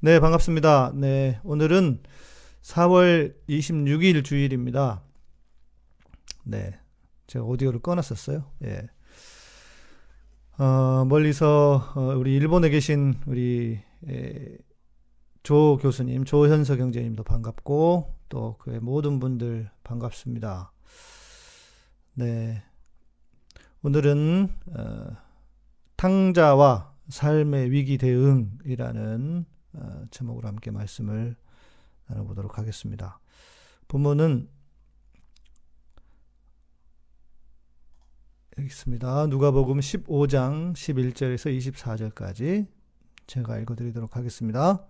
네, 반갑습니다. 네, 오늘은 4월 26일 주일입니다. 네, 제가 오디오를 꺼놨었어요. 예. 어, 멀리서 어, 우리 일본에 계신 우리 예, 조 교수님, 조현서 경제님도 반갑고 또 그의 모든 분들 반갑습니다. 네, 오늘은 어, 탕자와 삶의 위기 대응이라는 어, 제목으로 함께 말씀을 나눠보도록 하겠습니다. 본문은 여기 있습니다. 누가복음 15장 11절에서 24절까지 제가 읽어드리도록 하겠습니다.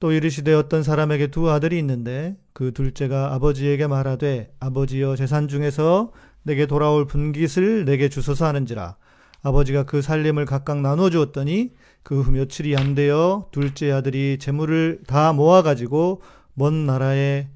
또 이르시되 어떤 사람에게 두 아들이 있는데 그 둘째가 아버지에게 말하되 아버지여 재산 중에서 내게 돌아올 분깃을 내게 주소서 하는지라 아버지가 그 살림을 각각 나눠 주었더니 그 후 며칠이 안 되어 둘째 아들이 재물을 다 모아 가지고 먼 나라에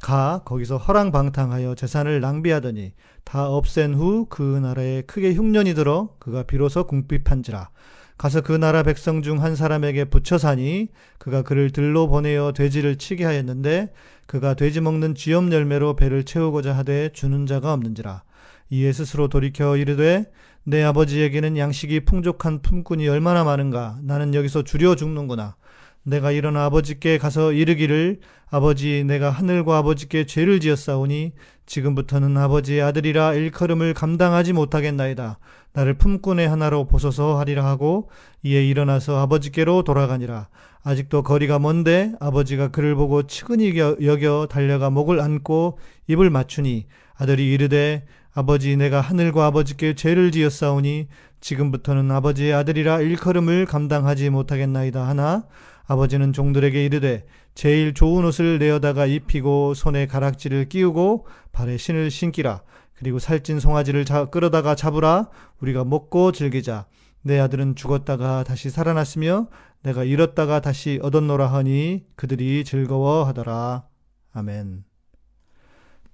가 거기서 허랑방탕하여 재산을 낭비하더니 다 없앤 후 그 나라에 크게 흉년이 들어 그가 비로소 궁핍한지라. 가서 그 나라 백성 중 한 사람에게 붙여 사니 그가 그를 들로 보내어 돼지를 치게 하였는데 그가 돼지 먹는 쥐염 열매로 배를 채우고자 하되 주는 자가 없는지라. 이에 스스로 돌이켜 이르되 내 아버지에게는 양식이 풍족한 품꾼이 얼마나 많은가. 나는 여기서 줄여 죽는구나. 내가 일어나 아버지께 가서 이르기를 아버지 내가 하늘과 아버지께 죄를 지었사오니 지금부터는 아버지의 아들이라 일컬음을 감당하지 못하겠나이다. 나를 품꾼의 하나로 보소서 하리라 하고 이에 일어나서 아버지께로 돌아가니라. 아직도 거리가 먼데 아버지가 그를 보고 측은히 여겨 달려가 목을 안고 입을 맞추니 아들이 이르되 아버지 내가 하늘과 아버지께 죄를 지었사오니 지금부터는 아버지의 아들이라 일컬음을 감당하지 못하겠나이다 하나 아버지는 종들에게 이르되 제일 좋은 옷을 내어다가 입히고 손에 가락지를 끼우고 발에 신을 신기라. 그리고 살찐 송아지를 자, 끌어다가 잡으라. 우리가 먹고 즐기자. 내 아들은 죽었다가 다시 살아났으며 내가 잃었다가 다시 얻었노라 하니 그들이 즐거워하더라. 아멘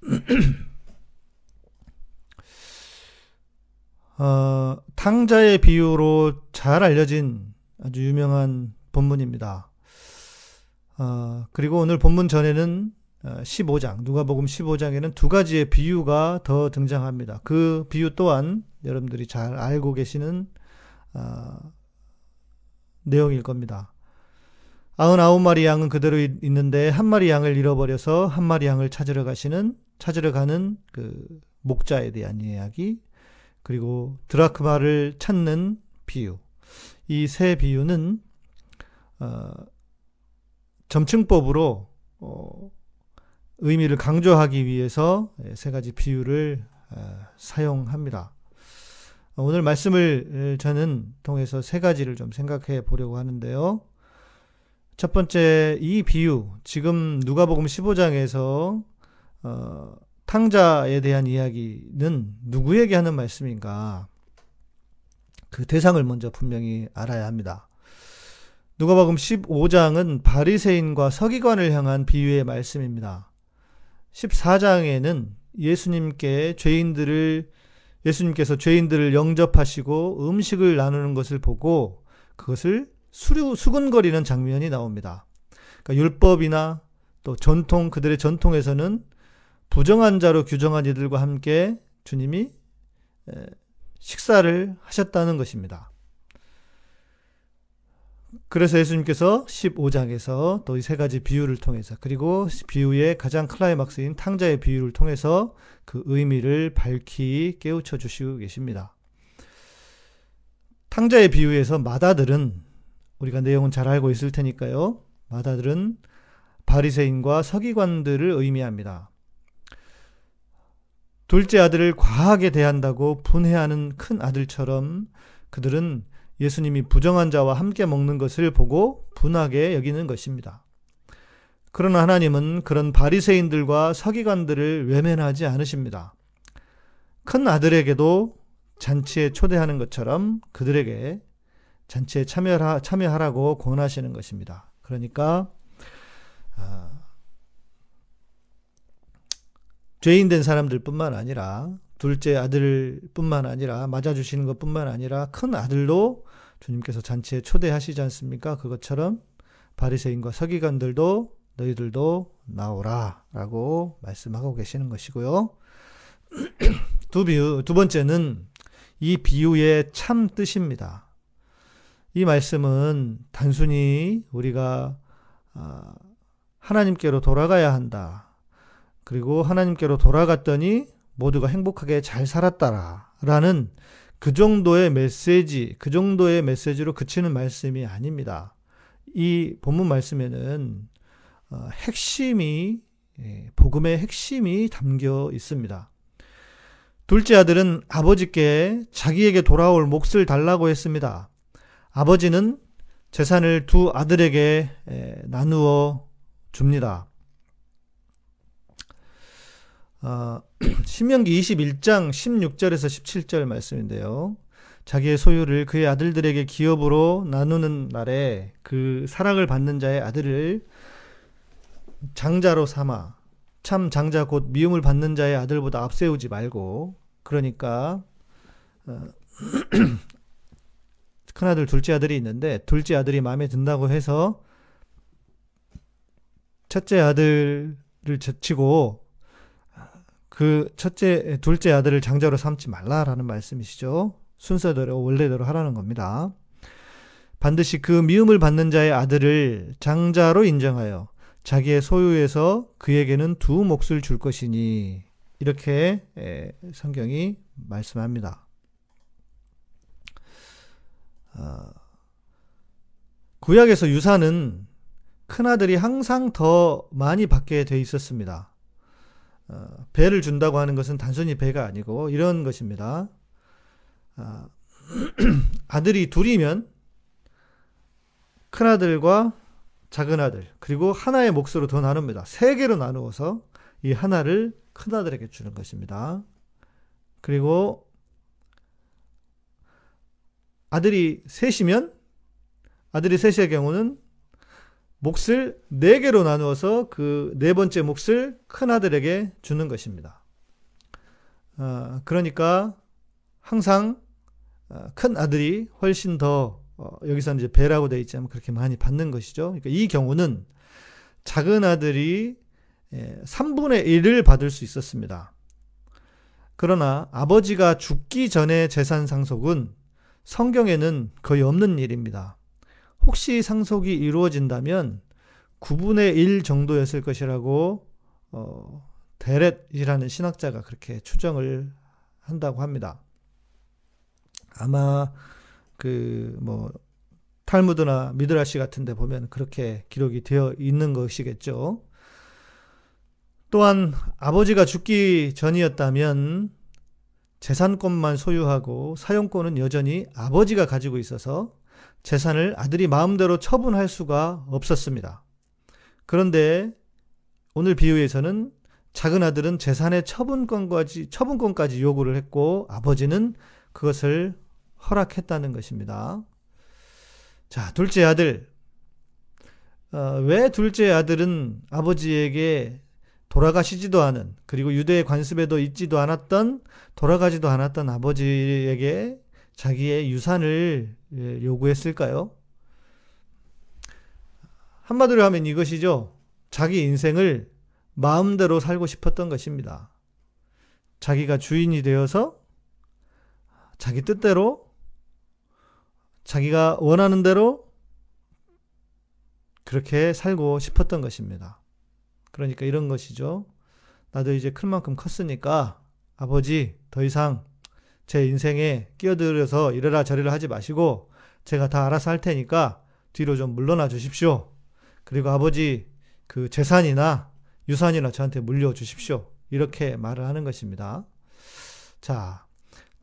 어, 탕자의 비유로 잘 알려진 아주 유명한 본문입니다. 어, 그리고 오늘 본문 전에는 15장, 어, 누가복음 15장에는 두 가지의 비유가 더 등장합니다. 그 비유 또한 여러분들이 잘 알고 계시는 어, 내용일 겁니다. 99마리 양은 그대로 있는데 한 마리 양을 잃어버려서 한 마리 양을 찾으러 가시는 찾으러 가는 그 목자에 대한 이야기 그리고 드라크마를 찾는 비유. 이 세 비유는 어, 점층법으로 어, 의미를 강조하기 위해서 세 가지 비유를 어, 사용합니다. 오늘 말씀을 저는 통해서 세 가지를 좀 생각해 보려고 하는데요. 첫 번째 이 비유 지금 누가복음 15장에서 어, 탕자에 대한 이야기는 누구에게 하는 말씀인가? 그 대상을 먼저 분명히 알아야 합니다. 누가복음 15장은 바리새인과 서기관을 향한 비유의 말씀입니다. 14장에는 예수님께 죄인들을 예수님께서 죄인들을 영접하시고 음식을 나누는 것을 보고 그것을 수류, 수근거리는 장면이 나옵니다. 그러니까 율법이나 또 전통 그들의 전통에서는 부정한 자로 규정한 이들과 함께 주님이 식사를 하셨다는 것입니다. 그래서 예수님께서 15장에서 또 이 세 가지 비유를 통해서 그리고 비유의 가장 클라이막스인 탕자의 비유를 통해서 그 의미를 밝히 깨우쳐 주시고 계십니다. 탕자의 비유에서 마다들은 우리가 내용은 잘 알고 있을 테니까요. 마다들은 바리새인과 서기관들을 의미합니다. 둘째 아들을 과하게 대한다고 분해하는 큰 아들처럼 그들은 예수님이 부정한 자와 함께 먹는 것을 보고 분하게 여기는 것입니다. 그러나 하나님은 그런 바리새인들과 서기관들을 외면하지 않으십니다. 큰 아들에게도 잔치에 초대하는 것처럼 그들에게 잔치에 참여하, 참여하라고 권하시는 것입니다. 그러니까 아, 죄인 된 사람들뿐만 아니라 둘째 아들뿐만 아니라 맞아 주시는 것뿐만 아니라 큰 아들도 주님께서 잔치에 초대하시지 않습니까? 그것처럼 바리새인과 서기관들도 너희들도 나오라라고 말씀하고 계시는 것이고요. 두 비유 두 번째는 이 비유의 참 뜻입니다. 이 말씀은 단순히 우리가 아, 하나님께로 돌아가야 한다. 그리고 하나님께로 돌아갔더니 모두가 행복하게 잘 살았다라는 그 정도의 메시지, 그 정도의 메시지로 그치는 말씀이 아닙니다. 이 본문 말씀에는 어, 핵심이 예, 복음의 핵심이 담겨 있습니다. 둘째 아들은 아버지께 자기에게 돌아올 몫을 달라고 했습니다. 아버지는 재산을 두 아들에게 나누어 줍니다. 어, 신명기 21장 16절에서 17절 말씀인데요. 자기의 소유를 그의 아들들에게 기업으로 나누는 날에 그 사랑을 받는 자의 아들을 장자로 삼아 참 장자 곧 미움을 받는 자의 아들보다 앞세우지 말고 그러니까 어, 큰아들 둘째 아들이 있는데 둘째 아들이 마음에 든다고 해서 첫째 아들을 제치고 그 첫째 둘째 아들을 장자로 삼지 말라라는 말씀이시죠. 순서대로 원래대로 하라는 겁니다. 반드시 그 미움을 받는 자의 아들을 장자로 인정하여 자기의 소유에서 그에게는 두 몫을 줄 것이니 이렇게 성경이 말씀합니다. 어, 구약에서 유산은 큰아들이 항상 더 많이 받게 돼 있었습니다. 어, 배를 준다고 하는 것은 단순히 배가 아니고 이런 것입니다. 어, 아들이 둘이면 큰아들과 작은아들 그리고 하나의 몫으로 더 나눕니다. 세 개로 나누어서 이 하나를 큰아들에게 주는 것입니다. 그리고 아들이 셋이면 아들이 셋의 경우는 몫을 네 개로 나누어서 그 네 번째 몫을 큰 아들에게 주는 것입니다. 어, 그러니까 항상 어, 큰 아들이 훨씬 더 어, 여기서는 이제 배라고 되어 있지만 그렇게 많이 받는 것이죠. 그러니까 이 경우는 작은 아들이 3분의 예, 1을 받을 수 있었습니다. 그러나 아버지가 죽기 전에 재산 상속은 성경에는 거의 없는 일입니다. 혹시 상속이 이루어진다면 9분의 1 정도였을 것이라고 어, 데렛이라는 신학자가 그렇게 추정을 한다고 합니다. 아마 그 뭐 탈무드나 미드라시 같은 데 보면 그렇게 기록이 되어 있는 것이겠죠. 또한 아버지가 죽기 전이었다면 재산권만 소유하고 사용권은 여전히 아버지가 가지고 있어서 재산을 아들이 마음대로 처분할 수가 없었습니다. 그런데 오늘 비유에서는 작은 아들은 재산의 처분권까지, 처분권까지 요구를 했고 아버지는 그것을 허락했다는 것입니다. 자, 둘째 아들. 어, 왜 둘째 아들은 아버지에게 돌아가시지도 않은 그리고 유대의 관습에도 있지도 않았던 돌아가지도 않았던 아버지에게 자기의 유산을 예, 요구했을까요? 한마디로 하면 이것이죠. 자기 인생을 마음대로 살고 싶었던 것입니다. 자기가 주인이 되어서 자기 뜻대로 자기가 원하는 대로 그렇게 살고 싶었던 것입니다. 그러니까 이런 것이죠. 나도 이제 큰 만큼 컸으니까 아버지 더 이상 제 인생에 끼어들어서 이래라 저래라 하지 마시고 제가 다 알아서 할 테니까 뒤로 좀 물러나 주십시오. 그리고 아버지 그 재산이나 유산이나 저한테 물려 주십시오. 이렇게 말을 하는 것입니다. 자,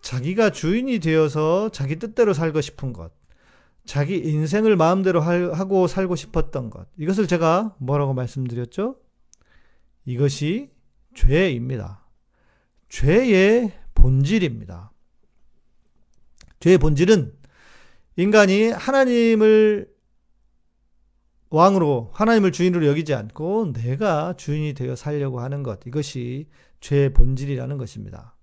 자기가 주인이 되어서 자기 뜻대로 살고 싶은 것, 자기 인생을 마음대로 하고 살고 싶었던 것, 이것을 제가 뭐라고 말씀드렸죠? 이것이 죄입니다. 죄의 본질입니다. 죄의 본질은 인간이 하나님을 왕으로, 하나님을 주인으로 여기지 않고 내가 주인이 되어 살려고 하는 것. 이것이 죄의 본질이라는 것입니다.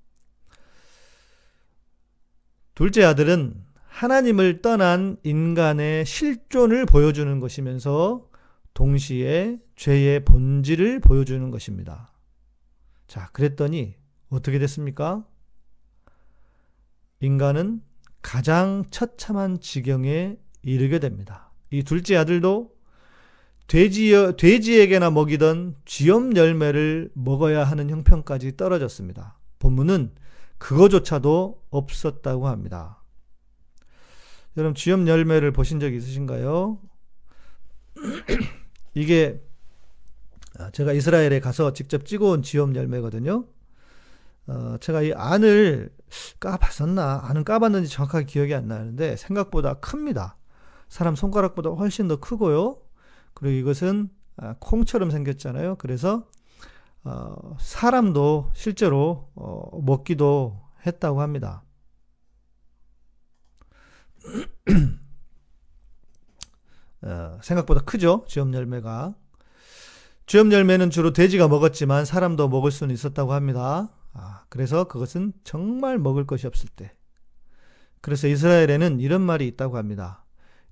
둘째 아들은 하나님을 떠난 인간의 실존을 보여주는 것이면서 동시에 죄의 본질을 보여주는 것입니다. 자, 그랬더니 어떻게 됐습니까? 인간은 가장 처참한 지경에 이르게 됩니다. 이 둘째 아들도 돼지, 돼지에게나 먹이던 쥐염 열매를 먹어야 하는 형편까지 떨어졌습니다. 본문은 그거조차도 없었다고 합니다. 여러분, 쥐염 열매를 보신 적 있으신가요? 이게 제가 이스라엘에 가서 직접 찍어온 쥐염 열매거든요. 어, 제가 이 안을 까봤었나? 안은 까봤는지 정확하게 기억이 안 나는데 생각보다 큽니다. 사람 손가락보다 훨씬 더 크고요. 그리고 이것은 아, 콩처럼 생겼잖아요. 그래서 어, 사람도 실제로 어, 먹기도 했다고 합니다. 어, 생각보다 크죠. 쥐염 열매가. 쥐염 열매는 주로 돼지가 먹었지만 사람도 먹을 수는 있었다고 합니다. 아, 그래서 그것은 정말 먹을 것이 없을 때. 그래서 이스라엘에는 이런 말이 있다고 합니다.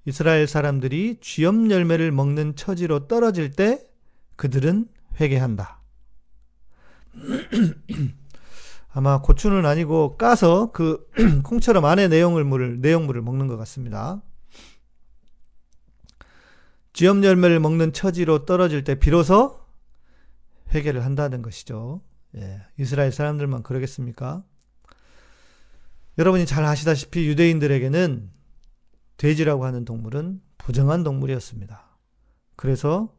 이스라엘 사람들이 쥐염 열매를 먹는 처지로 떨어질 때 그들은 회개한다. 아마 고추는 아니고 까서 그 콩처럼 안에 내용물을 내용물을 먹는 것 같습니다. 쥐염 열매를 먹는 처지로 떨어질 때 비로소 회개를 한다는 것이죠. 예, 이스라엘 사람들만 그러겠습니까? 여러분이 잘 아시다시피 유대인들에게는 돼지라고 하는 동물은 부정한 동물이었습니다. 그래서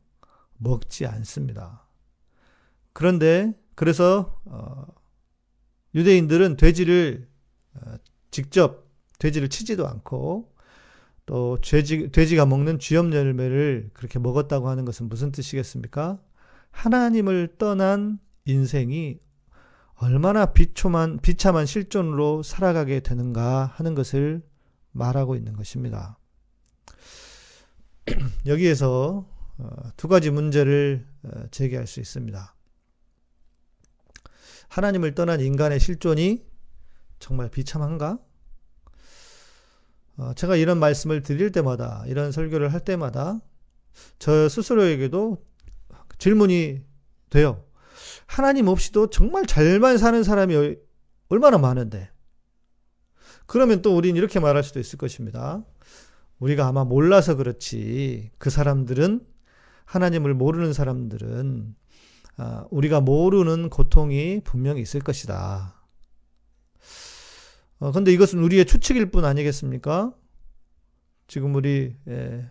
먹지 않습니다. 그런데 그래서 어, 유대인들은 돼지를 어, 직접 돼지를 치지도 않고 또 돼지, 돼지가 먹는 쥐염 열매를 그렇게 먹었다고 하는 것은 무슨 뜻이겠습니까? 하나님을 떠난 인생이 얼마나 비초만, 비참한 실존으로 살아가게 되는가 하는 것을 말하고 있는 것입니다. 여기에서 어, 두 가지 문제를 어, 제기할 수 있습니다. 하나님을 떠난 인간의 실존이 정말 비참한가? 어, 제가 이런 말씀을 드릴 때마다, 이런 설교를 할 때마다 저 스스로에게도 질문이 돼요. 하나님 없이도 정말 잘만 사는 사람이 얼마나 많은데. 그러면 또 우린 이렇게 말할 수도 있을 것입니다. 우리가 아마 몰라서 그렇지. 그 사람들은, 하나님을 모르는 사람들은, 아, 우리가 모르는 고통이 분명히 있을 것이다. 어, 근데 이것은 우리의 추측일 뿐 아니겠습니까? 지금 우리 예,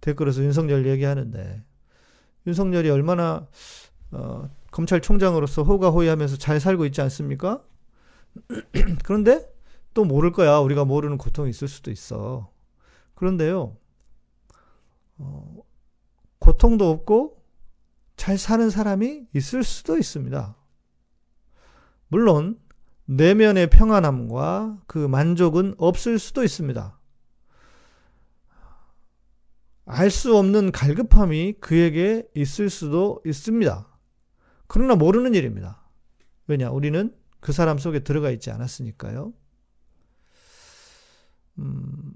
댓글에서 윤석열 얘기하는데 윤석열이 얼마나 어, 검찰총장으로서 호가호위하면서 잘 살고 있지 않습니까? 그런데 또 모를 거야. 우리가 모르는 고통이 있을 수도 있어. 그런데요, 어, 고통도 없고 잘 사는 사람이 있을 수도 있습니다. 물론 내면의 평안함과 그 만족은 없을 수도 있습니다. 알 수 없는 갈급함이 그에게 있을 수도 있습니다. 그러나 모르는 일입니다. 왜냐? 우리는 그 사람 속에 들어가 있지 않았으니까요. 음,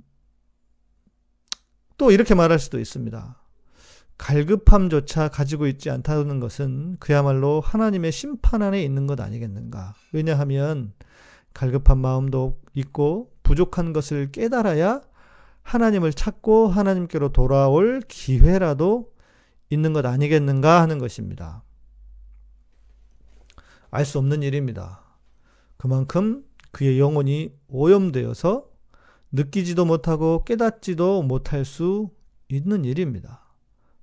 또 이렇게 말할 수도 있습니다. 갈급함조차 가지고 있지 않다는 것은 그야말로 하나님의 심판 안에 있는 것 아니겠는가. 왜냐하면 갈급한 마음도 있고 부족한 것을 깨달아야 하나님을 찾고 하나님께로 돌아올 기회라도 있는 것 아니겠는가 하는 것입니다. 알 수 없는 일입니다. 그만큼 그의 영혼이 오염되어서 느끼지도 못하고 깨닫지도 못할 수 있는 일입니다.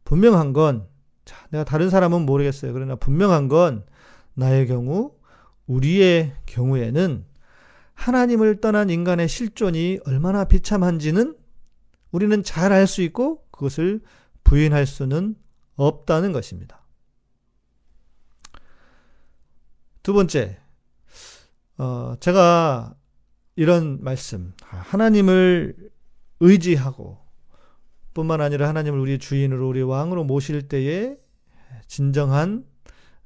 분명한 건, 자, 내가 다른 사람은 모르겠어요. 그러나 분명한 건 나의 경우, 우리의 경우에는 하나님을 떠난 인간의 실존이 얼마나 비참한지는 우리는 잘 알 수 있고 그것을 부인할 수는 없다는 것입니다. 두 번째, 어, 제가 이런 말씀, 하나님을 의지하고 뿐만 아니라 하나님을 우리 주인으로 우리 왕으로 모실 때에 진정한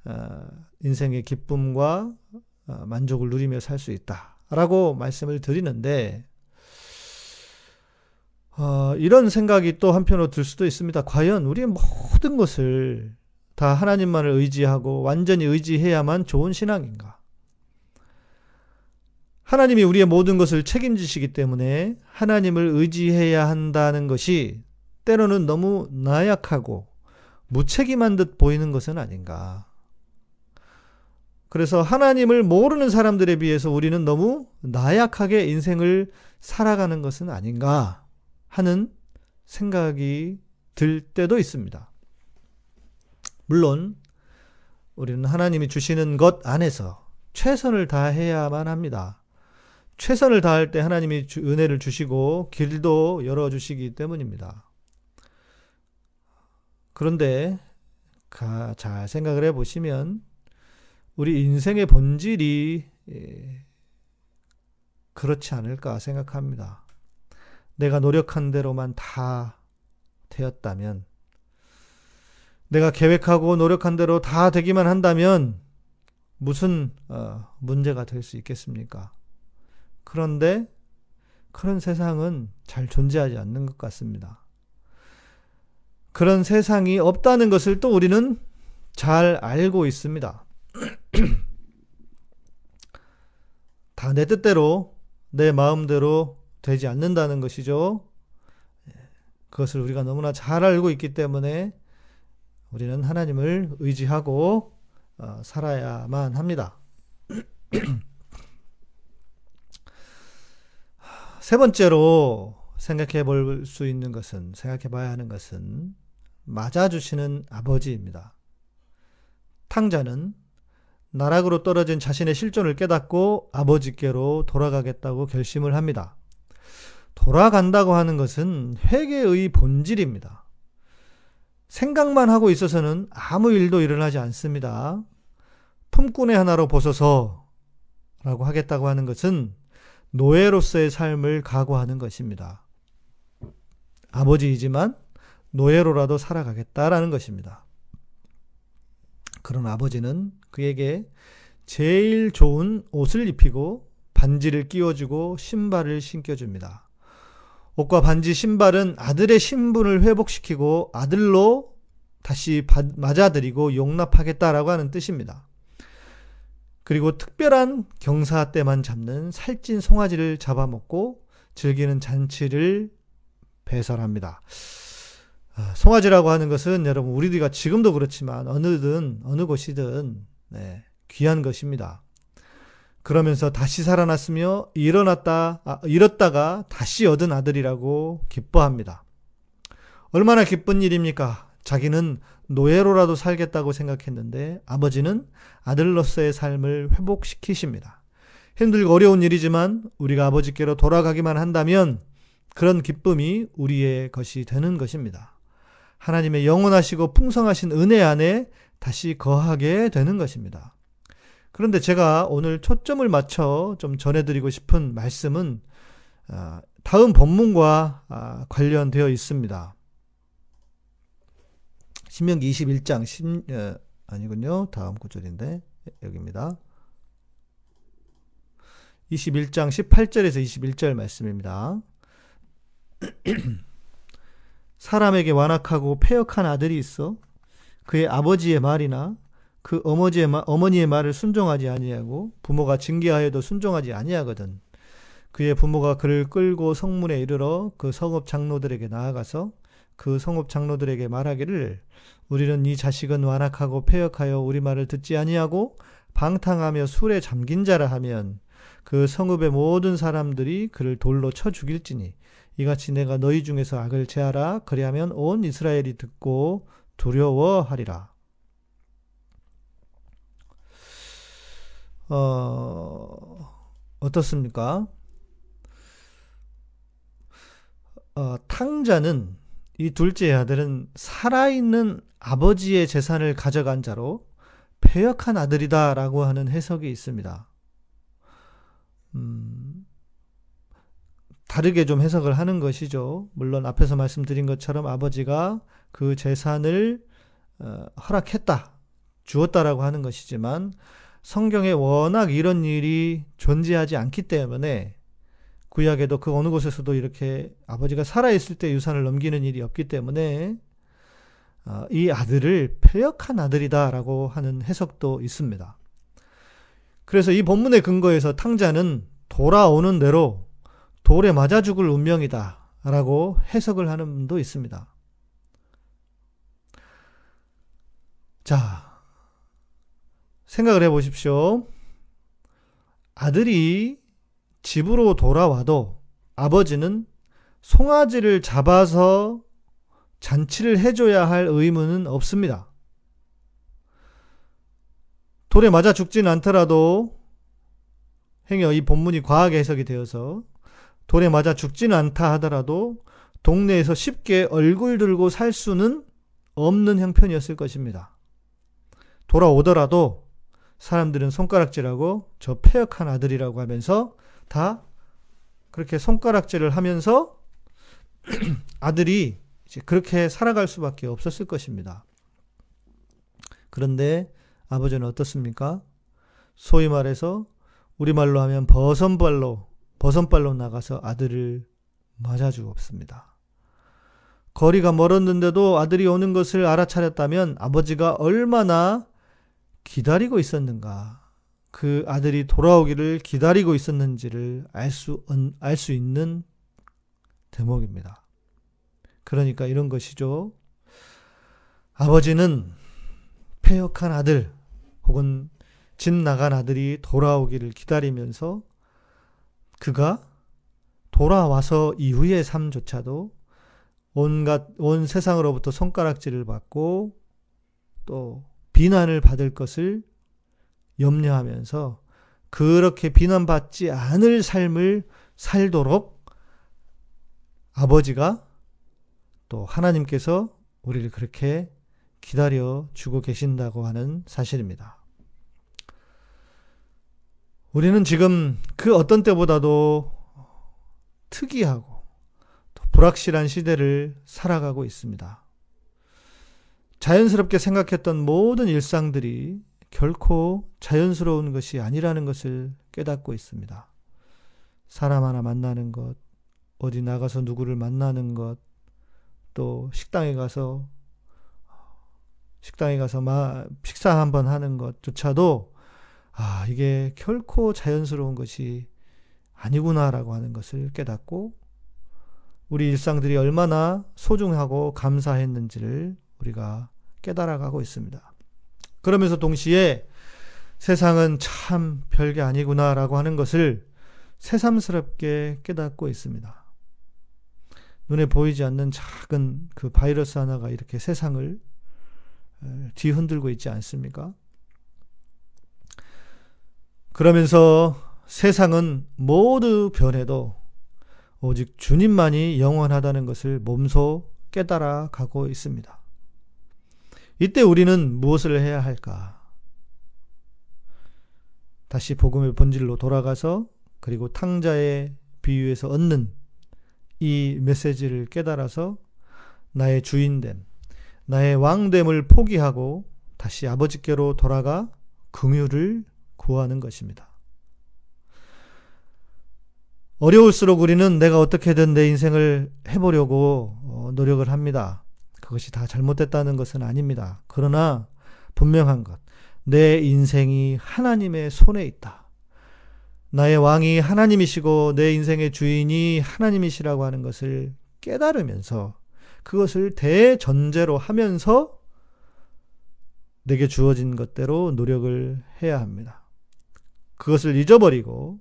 어, 인생의 기쁨과 어, 만족을 누리며 살 수 있다라고 말씀을 드리는데 어, 이런 생각이 또 한편으로 들 수도 있습니다. 과연 우리의 모든 것을 다 하나님만을 의지하고 완전히 의지해야만 좋은 신앙인가? 하나님이 우리의 모든 것을 책임지시기 때문에 하나님을 의지해야 한다는 것이 때로는 너무 나약하고 무책임한 듯 보이는 것은 아닌가. 그래서 하나님을 모르는 사람들에 비해서 우리는 너무 나약하게 인생을 살아가는 것은 아닌가 하는 생각이 들 때도 있습니다. 물론 우리는 하나님이 주시는 것 안에서 최선을 다해야만 합니다. 최선을 다할 때 하나님이 은혜를 주시고 길도 열어주시기 때문입니다. 그런데 잘 생각을 해보시면 우리 인생의 본질이 예, 그렇지 않을까 생각합니다. 내가 노력한 대로만 다 되었다면, 내가 계획하고 노력한 대로 다 되기만 한다면, 무슨 어, 문제가 될 수 있겠습니까? 그런데 그런 세상은 잘 존재하지 않는 것 같습니다. 그런 세상이 없다는 것을 또 우리는 잘 알고 있습니다. 다 내 뜻대로 내 마음대로 되지 않는다는 것이죠. 그것을 우리가 너무나 잘 알고 있기 때문에 우리는 하나님을 의지하고 어, 살아야만 합니다. 세 번째로 생각해 볼 수 있는 것은, 생각해 봐야 하는 것은 맞아주시는 아버지입니다. 탕자는 나락으로 떨어진 자신의 실존을 깨닫고 아버지께로 돌아가겠다고 결심을 합니다. 돌아간다고 하는 것은 회개의 본질입니다. 생각만 하고 있어서는 아무 일도 일어나지 않습니다. 품꾼의 하나로 벗어서 라고 하겠다고 하는 것은 노예로서의 삶을 각오하는 것입니다. 아버지이지만 노예로라도 살아가겠다라는 것입니다. 그런 아버지는 그에게 제일 좋은 옷을 입히고 반지를 끼워주고 신발을 신겨줍니다. 옷과 반지 신발은 아들의 신분을 회복시키고 아들로 다시 맞아들이고 용납하겠다라고 하는 뜻입니다. 그리고 특별한 경사 때만 잡는 살찐 송아지를 잡아먹고 즐기는 잔치를 배설합니다. 아, 송아지라고 하는 것은 여러분 우리들과 지금도 그렇지만 어느든 어느 곳이든 네, 귀한 것입니다. 그러면서 다시 살아났으며 일어났다 아, 잃었다가 다시 얻은 아들이라고 기뻐합니다. 얼마나 기쁜 일입니까? 자기는 노예로라도 살겠다고 생각했는데 아버지는 아들로서의 삶을 회복시키십니다. 힘들고 어려운 일이지만 우리가 아버지께로 돌아가기만 한다면 그런 기쁨이 우리의 것이 되는 것입니다. 하나님의 영원하시고 풍성하신 은혜 안에 다시 거하게 되는 것입니다. 그런데 제가 오늘 초점을 맞춰 좀 전해드리고 싶은 말씀은 아, 다음 본문과 아, 관련되어 있습니다. 신명기 21장 10, 어, 아니군요. 다음 구절인데 여기입니다. 21장 18절에서 21절 말씀입니다. 사람에게 완악하고 폐역한 아들이 있어 그의 아버지의 말이나 그 어머니의, 마, 어머니의 말을 순종하지 아니하고 부모가 징계하여도 순종하지 아니하거든. 그의 부모가 그를 끌고 성문에 이르러 그 성읍 장로들에게 나아가서 그 성읍 장로들에게 말하기를 우리는 이 자식은 완악하고 폐역하여 우리 말을 듣지 아니하고 방탕하며 술에 잠긴 자라 하면 그 성읍의 모든 사람들이 그를 돌로 쳐 죽일지니 이같이 내가 너희 중에서 악을 제하라 그리하면 온 이스라엘이 듣고 두려워하리라. 어, 어떻습니까? 어, 탕자는 이 둘째 아들은 살아있는 아버지의 재산을 가져간 자로 폐역한 아들이다라고 하는 해석이 있습니다. 음, 다르게 좀 해석을 하는 것이죠. 물론 앞에서 말씀드린 것처럼 아버지가 그 재산을 어, 허락했다, 주었다라고 하는 것이지만 성경에 워낙 이런 일이 존재하지 않기 때문에 구약에도 그 어느 곳에서도 이렇게 아버지가 살아있을 때 유산을 넘기는 일이 없기 때문에 어, 이 아들을 폐역한 아들이다라고 하는 해석도 있습니다. 그래서 이 본문의 근거에서 탕자는 돌아오는 대로 돌에 맞아 죽을 운명이다 라고 해석을 하는 분도 있습니다. 자, 생각을 해 보십시오. 아들이 집으로 돌아와도 아버지는 송아지를 잡아서 잔치를 해줘야 할 의무는 없습니다. 돌에 맞아 죽진 않더라도 행여 이 본문이 과하게 해석이 되어서 돌에 맞아 죽지는 않다 하더라도 동네에서 쉽게 얼굴 들고 살 수는 없는 형편이었을 것입니다. 돌아오더라도 사람들은 손가락질하고 저 폐역한 아들이라고 하면서 다 그렇게 손가락질을 하면서 아들이 그렇게 살아갈 수밖에 없었을 것입니다. 그런데 아버지는 어떻습니까? 소위 말해서 우리말로 하면 버선발로 버선발로 나가서 아들을 맞아 주었습니다. 거리가 멀었는데도 아들이 오는 것을 알아차렸다면 아버지가 얼마나 기다리고 있었는가, 그 아들이 돌아오기를 기다리고 있었는지를 알 수, 알 수 있는 대목입니다. 그러니까 이런 것이죠. 아버지는 폐역한 아들 혹은 집 나간 아들이 돌아오기를 기다리면서 그가 돌아와서 이후의 삶조차도 온갖 온 세상으로부터 손가락질을 받고 또 비난을 받을 것을 염려하면서 그렇게 비난받지 않을 삶을 살도록 아버지가 또 하나님께서 우리를 그렇게 기다려 주고 계신다고 하는 사실입니다. 우리는 지금 그 어떤 때보다도 특이하고 불확실한 시대를 살아가고 있습니다. 자연스럽게 생각했던 모든 일상들이 결코 자연스러운 것이 아니라는 것을 깨닫고 있습니다. 사람 하나 만나는 것, 어디 나가서 누구를 만나는 것, 또 식당에 가서 식당에 가서 마, 식사 한번 하는 것조차도 아, 이게 결코 자연스러운 것이 아니구나라고 하는 것을 깨닫고 우리 일상들이 얼마나 소중하고 감사했는지를 우리가 깨달아가고 있습니다. 그러면서 동시에 세상은 참 별게 아니구나라고 하는 것을 새삼스럽게 깨닫고 있습니다. 눈에 보이지 않는 작은 그 바이러스 하나가 이렇게 세상을 뒤흔들고 있지 않습니까? 그러면서 세상은 모두 변해도 오직 주님만이 영원하다는 것을 몸소 깨달아 가고 있습니다. 이때 우리는 무엇을 해야 할까? 다시 복음의 본질로 돌아가서 그리고 탕자의 비유에서 얻는 이 메시지를 깨달아서 나의 주인됨, 나의 왕됨을 포기하고 다시 아버지께로 돌아가 긍휼을 구하는 것입니다. 어려울수록 우리는 내가 어떻게든 내 인생을 해보려고 어, 노력을 합니다. 그것이 다 잘못됐다는 것은 아닙니다. 그러나 분명한 것, 내 인생이 하나님의 손에 있다. 나의 왕이 하나님이시고 내 인생의 주인이 하나님이시라고 하는 것을 깨달으면서 그것을 대전제로 하면서 내게 주어진 것대로 노력을 해야 합니다. 그것을 잊어버리고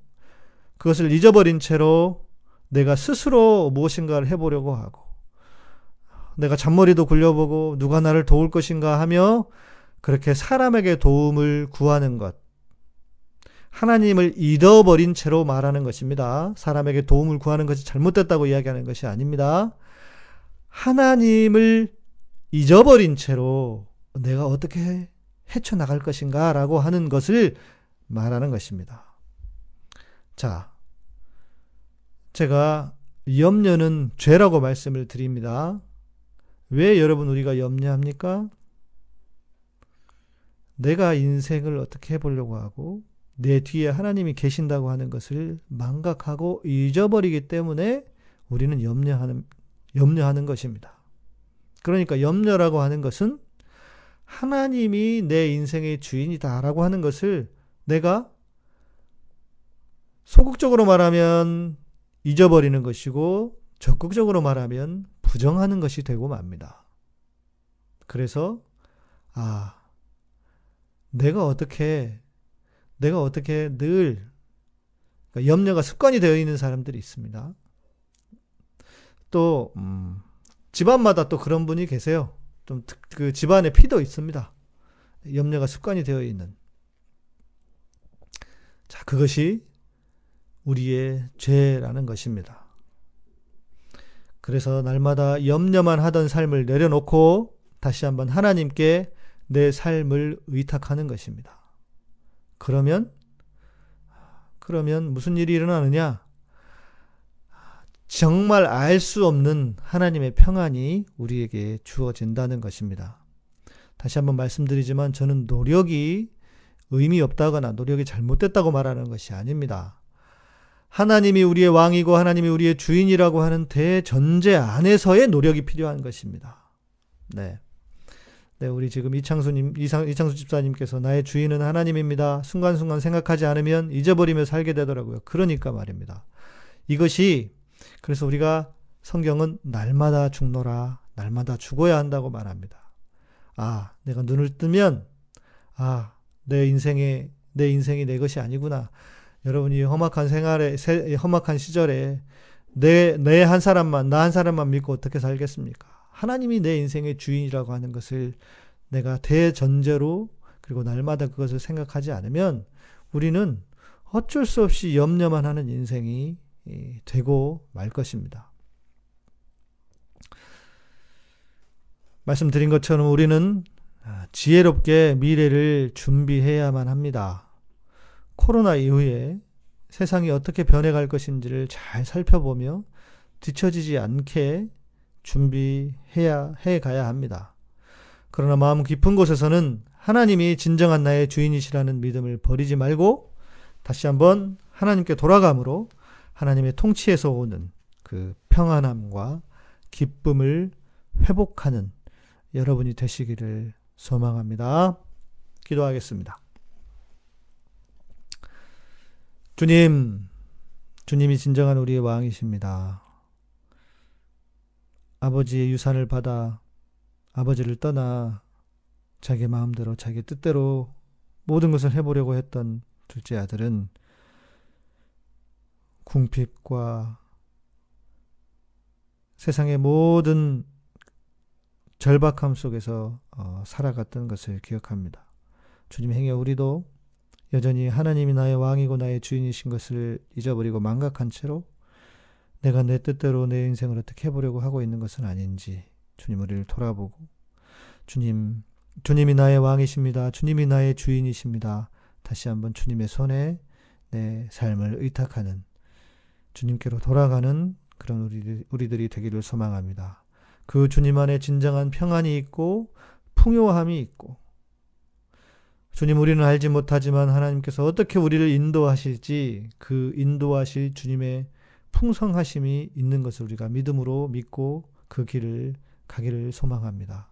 그것을 잊어버린 채로 내가 스스로 무엇인가를 해보려고 하고 내가 잔머리도 굴려보고 누가 나를 도울 것인가 하며 그렇게 사람에게 도움을 구하는 것. 하나님을 잃어버린 채로 말하는 것입니다. 사람에게 도움을 구하는 것이 잘못됐다고 이야기하는 것이 아닙니다. 하나님을 잊어버린 채로 내가 어떻게 헤쳐나갈 것인가 라고 하는 것을 말하는 것입니다. 자, 제가 염려는 죄라고 말씀을 드립니다. 왜 여러분 우리가 염려합니까? 내가 인생을 어떻게 해보려고 하고, 내 뒤에 하나님이 계신다고 하는 것을 망각하고 잊어버리기 때문에 우리는 염려하는, 염려하는 것입니다. 그러니까 염려라고 하는 것은 하나님이 내 인생의 주인이다라고 하는 것을 내가 소극적으로 말하면 잊어버리는 것이고 적극적으로 말하면 부정하는 것이 되고 맙니다. 그래서 아 내가 어떻게 내가 어떻게 늘 그러니까 염려가 습관이 되어 있는 사람들이 있습니다. 또 음, 집안마다 또 그런 분이 계세요. 좀 그 집안에 피도 있습니다. 염려가 습관이 되어 있는. 자, 그것이 우리의 죄라는 것입니다. 그래서 날마다 염려만 하던 삶을 내려놓고 다시 한번 하나님께 내 삶을 의탁하는 것입니다. 그러면, 그러면 무슨 일이 일어나느냐? 정말 알 수 없는 하나님의 평안이 우리에게 주어진다는 것입니다. 다시 한번 말씀드리지만 저는 노력이 의미 없다거나 노력이 잘못됐다고 말하는 것이 아닙니다. 하나님이 우리의 왕이고 하나님이 우리의 주인이라고 하는 대전제 안에서의 노력이 필요한 것입니다. 네. 네, 우리 지금 이창수님, 이상, 이창수 집사님께서 나의 주인은 하나님입니다. 순간순간 생각하지 않으면 잊어버리며 살게 되더라고요. 그러니까 말입니다. 이것이 그래서 우리가 성경은 날마다 죽노라, 날마다 죽어야 한다고 말합니다. 아, 내가 눈을 뜨면, 아, 내 인생에, 내 인생이 내 것이 아니구나. 여러분이 험악한 생활에, 험악한 시절에 내, 내 한 사람만, 나 한 사람만 믿고 어떻게 살겠습니까? 하나님이 내 인생의 주인이라고 하는 것을 내가 대전제로 그리고 날마다 그것을 생각하지 않으면 우리는 어쩔 수 없이 염려만 하는 인생이 되고 말 것입니다. 말씀드린 것처럼 우리는 아, 지혜롭게 미래를 준비해야만 합니다. 코로나 이후에 세상이 어떻게 변해갈 것인지를 잘 살펴보며 뒤처지지 않게 준비해야 해 가야 합니다. 그러나 마음 깊은 곳에서는 하나님이 진정한 나의 주인이시라는 믿음을 버리지 말고 다시 한번 하나님께 돌아감으로 하나님의 통치에서 오는 그 평안함과 기쁨을 회복하는 여러분이 되시기를 소망합니다. 기도하겠습니다. 주님, 주님이 진정한 우리의 왕이십니다. 아버지의 유산을 받아 아버지를 떠나 자기 마음대로 자기 뜻대로 모든 것을 해보려고 했던 둘째 아들은 궁핍과 세상의 모든 절박함 속에서 어, 살아갔던 것을 기억합니다. 주님 행여 우리도 여전히 하나님이 나의 왕이고 나의 주인이신 것을 잊어버리고 망각한 채로 내가 내 뜻대로 내 인생을 어떻게 해보려고 하고 있는 것은 아닌지 주님 우리를 돌아보고 주님 주님이 나의 왕이십니다. 주님이 나의 주인이십니다. 다시 한번 주님의 손에 내 삶을 의탁하는 주님께로 돌아가는 그런 우리, 우리들이 되기를 소망합니다. 그 주님 안에 진정한 평안이 있고 풍요함이 있고 주님 우리는 알지 못하지만 하나님께서 어떻게 우리를 인도하실지 그 인도하실 주님의 풍성하심이 있는 것을 우리가 믿음으로 믿고 그 길을 가기를 소망합니다.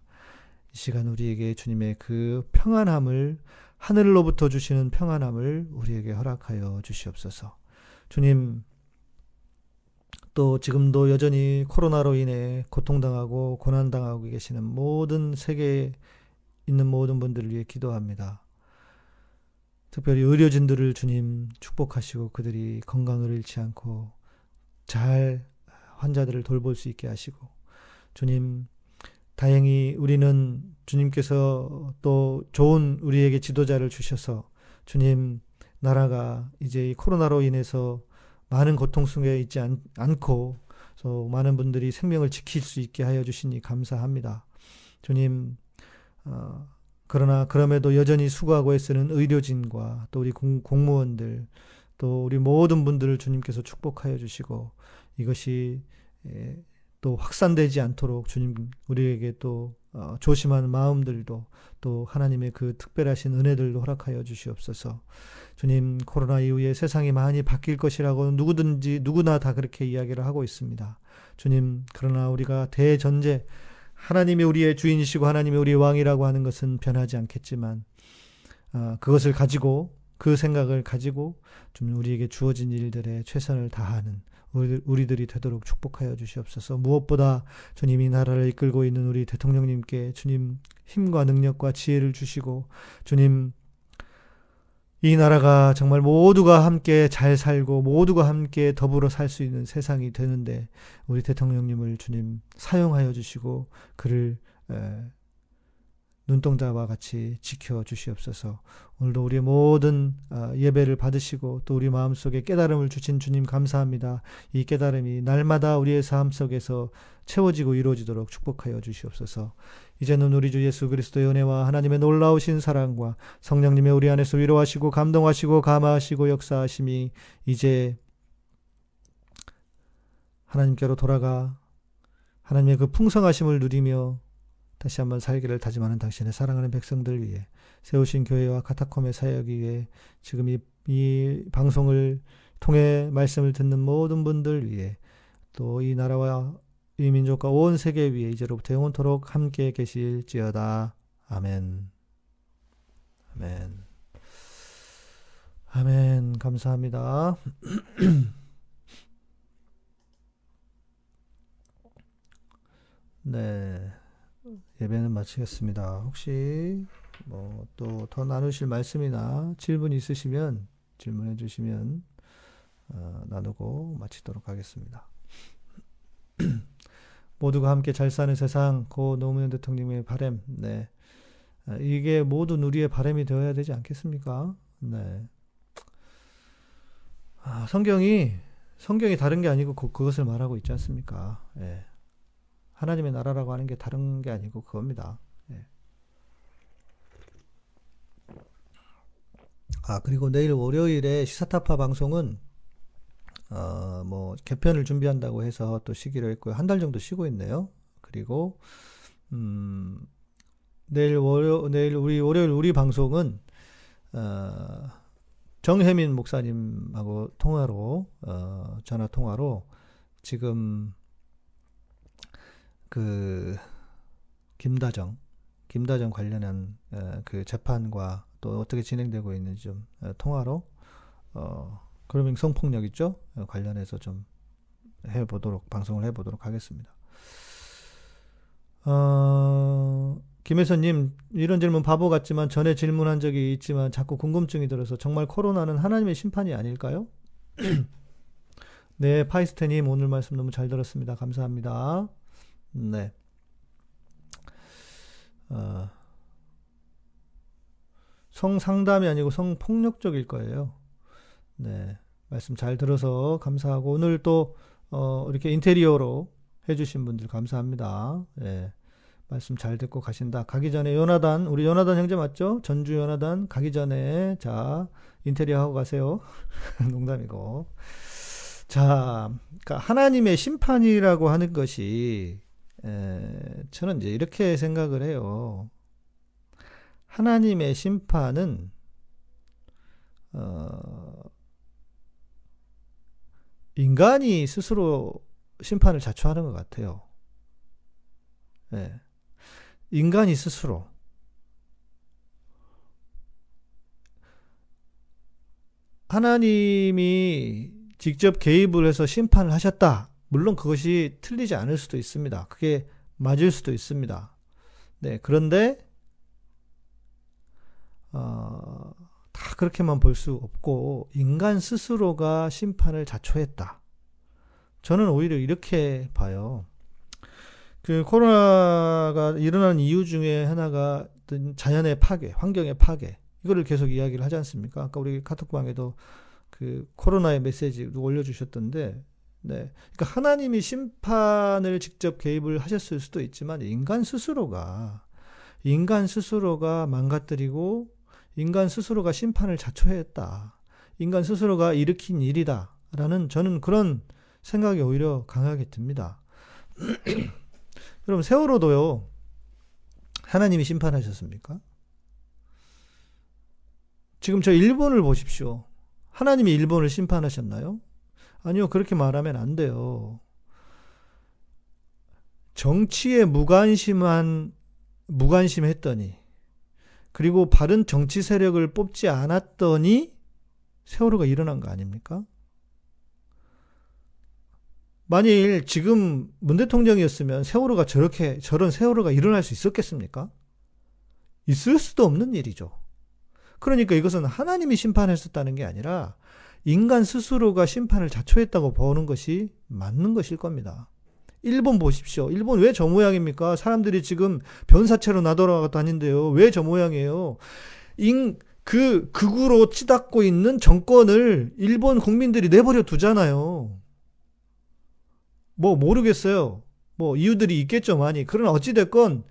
이 시간 우리에게 주님의 그 평안함을 하늘로부터 주시는 평안함을 우리에게 허락하여 주시옵소서. 주님 또 지금도 여전히 코로나로 인해 고통당하고 고난당하고 계시는 모든 세계에 있는 모든 분들을 위해 기도합니다. 특별히 의료진들을 주님 축복하시고 그들이 건강을 잃지 않고 잘 환자들을 돌볼 수 있게 하시고 주님 다행히 우리는 주님께서 또 좋은 우리에게 지도자를 주셔서 주님 나라가 이제 이 코로나로 인해서 많은 고통 속에 있지 않, 않고 또 많은 분들이 생명을 지킬 수 있게 하여 주시니 감사합니다. 주님, 어, 그러나 그럼에도 여전히 수고하고 애쓰는 의료진과 또 우리 공, 공무원들 또 우리 모든 분들을 주님께서 축복하여 주시고 이것이 또 확산되지 않도록 주님 우리에게 또 어, 조심하는 마음들도 또 하나님의 그 특별하신 은혜들도 허락하여 주시옵소서. 주님 코로나 이후에 세상이 많이 바뀔 것이라고 누구든지 누구나 다 그렇게 이야기를 하고 있습니다. 주님 그러나 우리가 대전제 하나님이 우리의 주인이시고 하나님이 우리의 왕이라고 하는 것은 변하지 않겠지만 어, 그것을 가지고 그 생각을 가지고 좀 우리에게 주어진 일들에 최선을 다하는 우리들이 되도록 축복하여 주시옵소서. 무엇보다 주님 이 나라를 이끌고 있는 우리 대통령님께 주님 힘과 능력과 지혜를 주시고 주님 이 나라가 정말 모두가 함께 잘 살고 모두가 함께 더불어 살 수 있는 세상이 되는데 우리 대통령님을 주님 사용하여 주시고 그를 눈동자와 같이 지켜 주시옵소서. 오늘도 우리 모든 아, 예배를 받으시고 또 우리 마음속에 깨달음을 주신 주님 감사합니다. 이 깨달음이 날마다 우리의 삶 속에서 채워지고 이루어지도록 축복하여 주시옵소서. 이제는 우리 주 예수 그리스도의 은혜와 하나님의 놀라우신 사랑과 성령님의 우리 안에서 위로하시고 감동하시고 감화하시고 역사하심이 이제 하나님께로 돌아가 하나님의 그 풍성하심을 누리며 다시 한번 살기를 다짐하는 당신의 사랑하는 백성들 위해 세우신 교회와 카타콤의 사역이 위해 지금 이, 이 방송을 통해 말씀을 듣는 모든 분들 위해 또 이 나라와 이 민족과 온 세계 위에 이제로부터 영원토록 함께 계실지어다. 아멘. 아멘. 아멘. 감사합니다. 네. 예배는 마치겠습니다. 혹시 뭐 또 더 나누실 말씀이나 질문 있으시면 질문해 주시면 어, 나누고 마치도록 하겠습니다. 모두가 함께 잘 사는 세상, 고 노무현 대통령의 바램, 네. 아, 이게 모든 우리의 바램이 되어야 되지 않겠습니까? 네. 아, 성경이, 성경이 다른 게 아니고 그, 그것을 말하고 있지 않습니까? 예. 하나님의 나라라고 하는 게 다른 게 아니고 그겁니다. 예. 아, 그리고 내일 월요일에 시사타파 방송은 어, 뭐, 개편을 준비한다고 해서 또 쉬기로 했고요. 한 달 정도 쉬고 있네요. 그리고, 음, 내일 월요, 내일 우리, 월요일 우리 방송은, 어, 정혜민 목사님하고 통화로, 어, 전화 통화로 지금 그 김다정 김다정 관련한 에, 그 재판과 또 어떻게 진행되고 있는지 좀 에, 통화로 어 그러면 성폭력 있죠 에, 관련해서 좀 해보도록 방송을 해보도록 하겠습니다. 어, 김혜선님 이런 질문 바보 같지만 전에 질문한 적이 있지만 자꾸 궁금증이 들어서 정말 코로나는 하나님의 심판이 아닐까요? 네, 파이스테님 오늘 말씀 너무 잘 들었습니다. 감사합니다. 네. 어, 성상담이 아니고 성폭력 적일 거예요. 네. 말씀 잘 들어서 감사하고 오늘 또 어, 이렇게 인테리어로 해주신 분들 감사합니다. 예. 말씀 잘 듣고 가신다. 가기 전에 요나단, 우리 요나단 형제 맞죠? 전주 요나단 가기 전에 자 인테리어 하고 가세요. 농담이고. 자, 그러니까 하나님의 심판이라고 하는 것이 에, 저는 이제 이렇게 생각을 해요. 하나님의 심판은 어, 인간이 스스로 심판을 자초하는 것 같아요. 네. 인간이 스스로 하나님이 직접 개입을 해서 심판을 하셨다. 물론 그것이 틀리지 않을 수도 있습니다. 그게 맞을 수도 있습니다. 네, 그런데 어, 다 그렇게만 볼 수 없고 인간 스스로가 심판을 자초했다. 저는 오히려 이렇게 봐요. 그 코로나가 일어난 이유 중에 하나가 자연의 파괴, 환경의 파괴. 이거를 계속 이야기를 하지 않습니까? 아까 우리 카톡방에도 그 코로나의 메시지 올려주셨던데 네. 그러니까 하나님이 심판을 직접 개입을 하셨을 수도 있지만 인간 스스로가 인간 스스로가 망가뜨리고 인간 스스로가 심판을 자초했다. 인간 스스로가 일으킨 일이다. 라는 저는 그런 생각이 오히려 강하게 듭니다. 여러분 세월호도요. 하나님이 심판하셨습니까? 지금 저 일본을 보십시오. 하나님이 일본을 심판하셨나요? 아니요, 그렇게 말하면 안 돼요. 정치에 무관심한, 무관심했더니, 그리고 바른 정치 세력을 뽑지 않았더니 세월호가 일어난 거 아닙니까? 만일 지금 문 대통령이었으면 세월호가 저렇게, 저런 세월호가 일어날 수 있었겠습니까? 있을 수도 없는 일이죠. 그러니까 이것은 하나님이 심판했었다는 게 아니라 인간 스스로가 심판을 자초했다고 보는 것이 맞는 것일 겁니다. 일본 보십시오. 일본 왜 저 모양입니까? 사람들이 지금 변사체로 나돌아가 다닌데요. 왜 저 모양이에요? 인, 그 극우로 치닫고 있는 정권을 일본 국민들이 내버려 두잖아요. 뭐 모르겠어요. 뭐 이유들이 있겠죠, 많이. 그러나 어찌됐건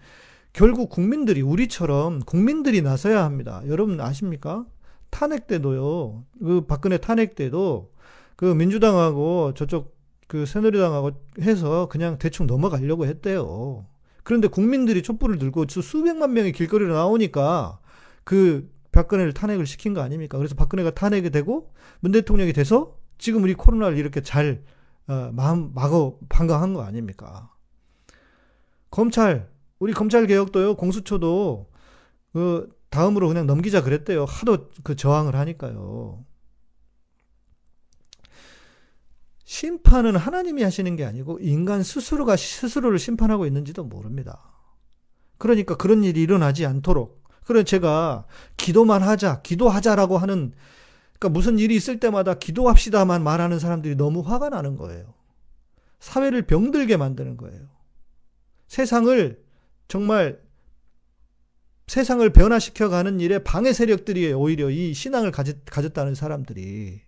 결국 국민들이 우리처럼 국민들이 나서야 합니다. 여러분 아십니까? 탄핵 때도요. 그 박근혜 탄핵 때도 그 민주당하고 저쪽 그 새누리당하고 해서 그냥 대충 넘어가려고 했대요. 그런데 국민들이 촛불을 들고 수백만 명이 길거리로 나오니까 그 박근혜를 탄핵을 시킨 거 아닙니까? 그래서 박근혜가 탄핵이 되고 문 대통령이 돼서 지금 우리 코로나를 이렇게 잘 어, 마음 막어 반가한 거 아닙니까? 검찰 우리 검찰 개혁도요 공수처도 그 다음으로 그냥 넘기자 그랬대요. 하도 그 저항을 하니까요. 심판은 하나님이 하시는 게 아니고 인간 스스로가 스스로를 심판하고 있는지도 모릅니다. 그러니까 그런 일이 일어나지 않도록. 그래 제가 기도만 하자, 기도하자라고 하는 그러니까 무슨 일이 있을 때마다 기도합시다만 말하는 사람들이 너무 화가 나는 거예요. 사회를 병들게 만드는 거예요. 세상을 정말 세상을 변화시켜 가는 일에 방해 세력들이 오히려 이 신앙을 가졌, 가졌다는 사람들이.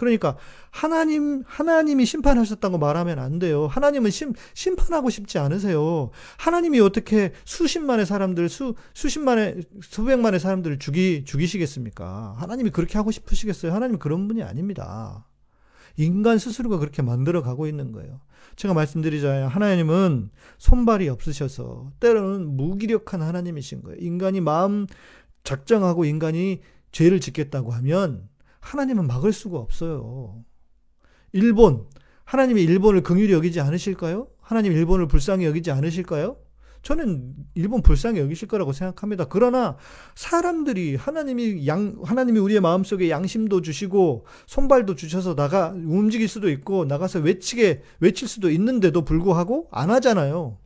그러니까 하나님 하나님이 심판하셨다고 말하면 안 돼요. 하나님은 심, 심판하고 싶지 않으세요. 하나님이 어떻게 수십만의 사람들 수 수십만의 수백만의 사람들을 죽이 죽이시겠습니까? 하나님이 그렇게 하고 싶으시겠어요? 하나님 그런 분이 아닙니다. 인간 스스로가 그렇게 만들어 가고 있는 거예요. 제가 말씀드리자면 하나님은 손발이 없으셔서 때로는 무기력한 하나님이신 거예요. 인간이 마음 작정하고 인간이 죄를 짓겠다고 하면 하나님은 막을 수가 없어요. 일본 하나님이 일본을 긍휼히 여기지 않으실까요? 하나님 일본을 불쌍히 여기지 않으실까요? 저는 일본 불쌍히 여기실 거라고 생각합니다. 그러나 사람들이 하나님이 양 하나님이 우리의 마음속에 양심도 주시고 손발도 주셔서 나가 움직일 수도 있고 나가서 외치게 외칠 수도 있는데도 불구하고 안 하잖아요.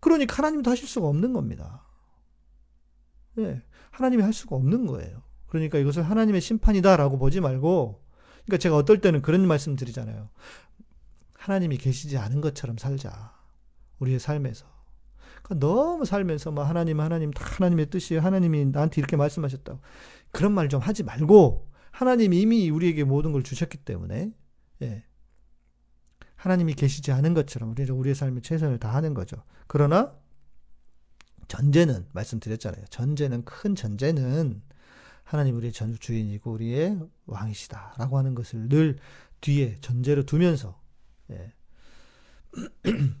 그러니까 하나님도 하실 수가 없는 겁니다. 네, 하나님이 할 수가 없는 거예요. 그러니까 이것을 하나님의 심판이다라고 보지 말고 그러니까 제가 어떨 때는 그런 말씀 드리잖아요. 하나님이 계시지 않은 것처럼 살자. 우리의 삶에서. 그러니까 너무 살면서 뭐 하나님 하나님 다 하나님의 뜻이 하나님이 나한테 이렇게 말씀하셨다고 그런 말 좀 하지 말고 하나님이 이미 우리에게 모든 걸 주셨기 때문에 예. 하나님이 계시지 않은 것처럼 우리는 우리의 삶에 최선을 다하는 거죠. 그러나 전제는 말씀드렸잖아요. 전제는 큰 전제는 하나님 우리의 전 주인이고 우리의 왕이시다라고 하는 것을 늘 뒤에 전제로 두면서 예.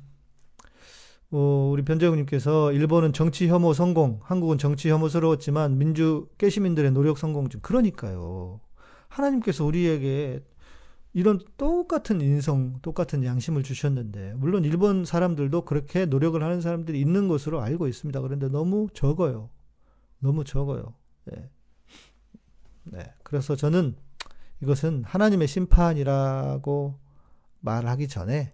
어, 우리 변재국님께서 일본은 정치 혐오 성공, 한국은 정치 혐오스러웠지만 민주 깨시민들의 노력 성공 중 그러니까요. 하나님께서 우리에게 이런 똑같은 인성, 똑같은 양심을 주셨는데 물론 일본 사람들도 그렇게 노력을 하는 사람들이 있는 것으로 알고 있습니다. 그런데 너무 적어요. 너무 적어요. 네. 네. 그래서 저는 이것은 하나님의 심판이라고 말하기 전에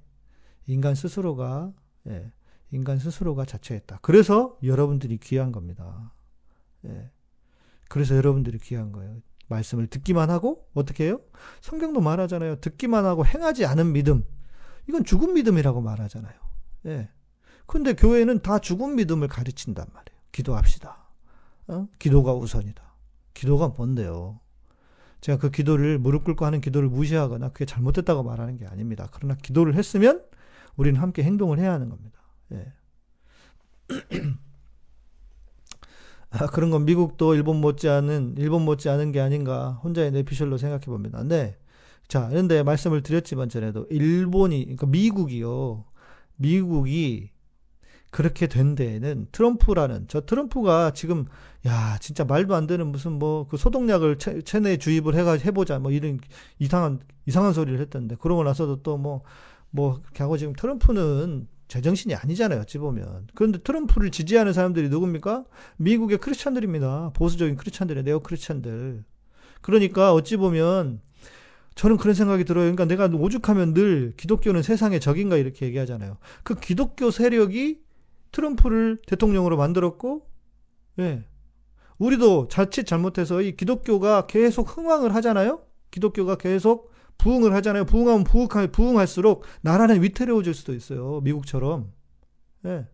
인간 스스로가 예, 인간 스스로가 자처했다. 그래서 여러분들이 귀한 겁니다. 예. 그래서 여러분들이 귀한 거예요. 말씀을 듣기만 하고 어떻게 해요? 성경도 말하잖아요. 듣기만 하고 행하지 않은 믿음. 이건 죽은 믿음이라고 말하잖아요. 예. 근데 교회는 다 죽은 믿음을 가르친단 말이에요. 기도합시다. 어? 기도가 우선이다. 기도가 뭔데요? 제가 그 기도를 무릎 꿇고 하는 기도를 무시하거나 그게 잘못됐다고 말하는 게 아닙니다. 그러나 기도를 했으면 우리는 함께 행동을 해야 하는 겁니다. 예. 아, 그런 건 미국도 일본 못지않은 일본 못지않은 게 아닌가 혼자의 내피셜로 생각해 봅니다. 네. 자, 그런데 말씀을 드렸지만 전에도 일본이 그러니까 미국이요. 미국이 그렇게 된 데에는 트럼프라는 저 트럼프가 지금 야 진짜 말도 안 되는 무슨 뭐 그 소독약을 체, 체내에 주입을 해가 해보자 뭐 이런 이상한 이상한 소리를 했던데 그러고 나서도 또 뭐뭐 뭐 그렇게 하고 지금 트럼프는 제정신이 아니잖아요 어찌 보면 그런데 트럼프를 지지하는 사람들이 누굽니까 미국의 크리스찬들입니다 보수적인 크리스찬들의 네오 크리스찬들 그러니까 어찌 보면 저는 그런 생각이 들어요. 그러니까 내가 오죽하면 늘 기독교는 세상의 적인가 이렇게 얘기하잖아요. 그 기독교 세력이 트럼프를 대통령으로 만들었고, 예. 우리도 자칫 잘못해서 이 기독교가 계속 흥왕을 하잖아요? 기독교가 계속 부흥을 하잖아요. 부흥하면 부흥할, 부흥할수록 나라는 위태로워질 수도 있어요. 미국처럼. 예.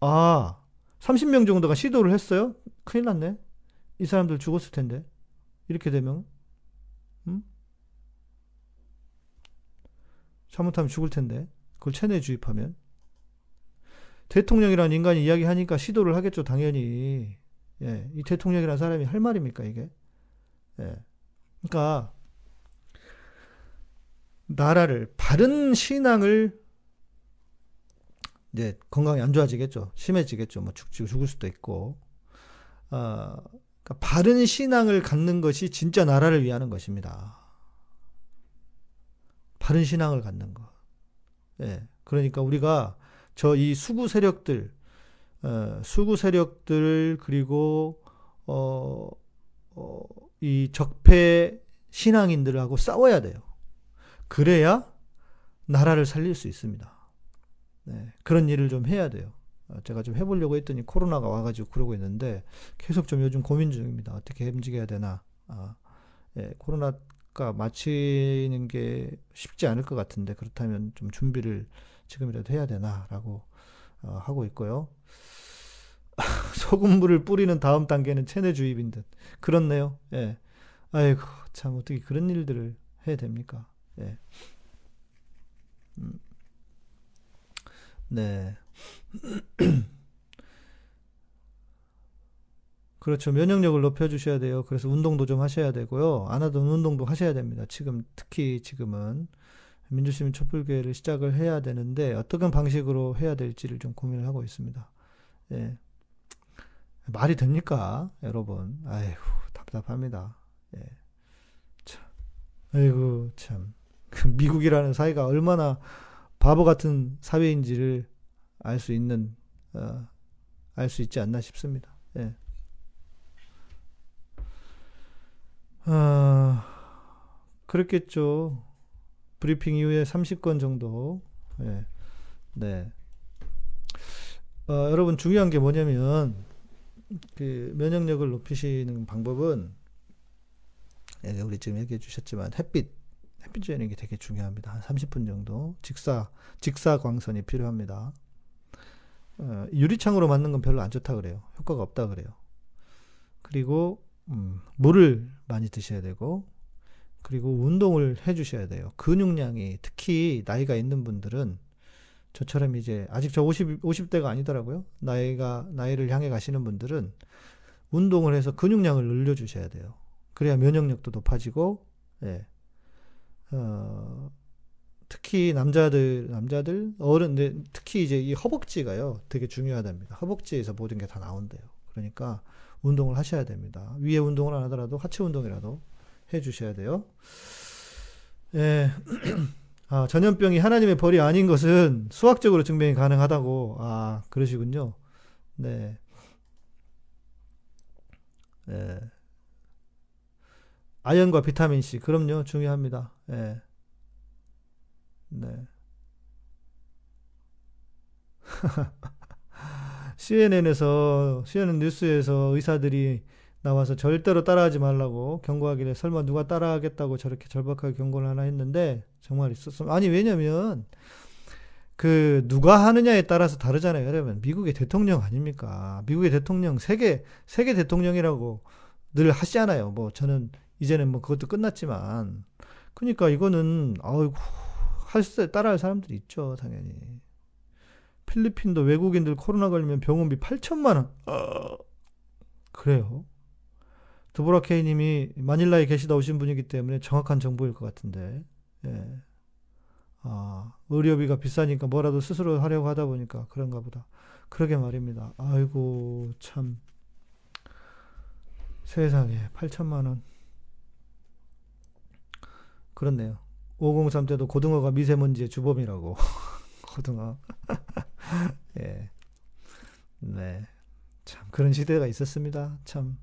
아, 30명 정도가 시도를 했어요? 큰일 났네. 이 사람들 죽었을 텐데. 이렇게 되면, 음? 잘못하면 죽을 텐데. 그걸 체내 주입하면. 대통령이라는 인간이 이야기하니까 시도를 하겠죠, 당연히. 예, 이 대통령이라는 사람이 할 말입니까, 이게? 예. 그러니까, 나라를, 바른 신앙을, 이제 건강이 안 좋아지겠죠. 심해지겠죠. 뭐 죽, 죽을 수도 있고. 어, 그러니까 바른 신앙을 갖는 것이 진짜 나라를 위하는 것입니다. 바른 신앙을 갖는 것. 예. 그러니까 우리가 저 이 수구 세력들, 어, 수구 세력들 그리고 어, 어, 이 적폐 신앙인들하고 싸워야 돼요. 그래야 나라를 살릴 수 있습니다. 네, 그런 일을 좀 해야 돼요. 어, 제가 좀 해보려고 했더니 코로나가 와가지고 그러고 있는데 계속 좀 요즘 고민 중입니다. 어떻게 움직여야 되나. 아, 예, 코로나 가 마치는 게 쉽지 않을 것 같은데 그렇다면 좀 준비를 지금이라도 해야 되나라고 어, 하고 있고요. 소금물을 뿌리는 다음 단계는 체내 주입인 듯 그렇네요. 예. 아이고 참 어떻게 그런 일들을 해야 됩니까? 예. 음. 네. 그렇죠. 면역력을 높여주셔야 돼요. 그래서 운동도 좀 하셔야 되고요. 안 하던 운동도 하셔야 됩니다. 지금, 특히 지금은 민주시민 촛불교회를 시작을 해야 되는데, 어떤 방식으로 해야 될지를 좀 고민을 하고 있습니다. 예. 말이 됩니까? 여러분. 아이고, 답답합니다. 예. 참. 아이고, 참. 그 미국이라는 사회가 얼마나 바보 같은 사회인지를 알 수 있는 어, 알 수 있지 않나 싶습니다. 예. 아, 그렇겠죠. 브리핑 이후에 30건 정도. 예. 네. 어, 여러분 중요한 게 뭐냐면 그 면역력을 높이시는 방법은 예, 우리 지금 얘기해 주셨지만 햇빛 햇빛 쬐는 게 되게 중요합니다. 한 30분 정도 직사 직사 광선이 필요합니다. 어, 유리창으로 맞는 건 별로 안 좋다 그래요. 효과가 없다 그래요. 그리고 음, 물을 많이 드셔야 되고 그리고 운동을 해 주셔야 돼요. 근육량이 특히 나이가 있는 분들은 저처럼 이제 아직 저 50, 50대가 아니더라고요. 나이가 나이를 향해 가시는 분들은 운동을 해서 근육량을 늘려 주셔야 돼요. 그래야 면역력도 높아지고 예. 어, 특히 남자들, 남자들, 어른, 네, 특히 이제 이 허벅지가요, 되게 중요하답니다. 허벅지에서 모든 게 다 나온대요. 그러니까 운동을 하셔야 됩니다. 위에 운동을 안 하더라도 하체 운동이라도 해 주셔야 돼요. 예. 아, 전염병이 하나님의 벌이 아닌 것은 수학적으로 증명이 가능하다고, 아, 그러시군요. 네. 예. 아연과 비타민C, 그럼요, 중요합니다. 예. 네. CNN에서, CNN 뉴스에서 의사들이 나와서 절대로 따라하지 말라고 경고하길래 설마 누가 따라하겠다고 저렇게 절박하게 경고를 하나 했는데 정말 있었어. 아니, 왜냐면 그 누가 하느냐에 따라서 다르잖아요. 여러분, 미국의 대통령 아닙니까? 미국의 대통령 세계 세계 대통령이라고 늘 하시잖아요. 뭐 저는 이제는 뭐 그것도 끝났지만 그러니까 이거는 아이고 할수 따라할 사람들이 있죠, 당연히. 필리핀도 외국인들 코로나 걸리면 병원비 8천만 원. 어, 그래요. 드보라 케이 님이 마닐라에 계시다 오신 분이기 때문에 정확한 정보일 것 같은데. 예. 아, 의료비가 비싸니까 뭐라도 스스로 하려고 하다 보니까 그런가 보다. 그러게 말입니다. 아이고, 참. 세상에, 8천만 원. 그렇네요. 503 때도 고등어가 미세먼지의 주범이라고. 고등어. 예. 네. 참, 그런 시대가 있었습니다. 참.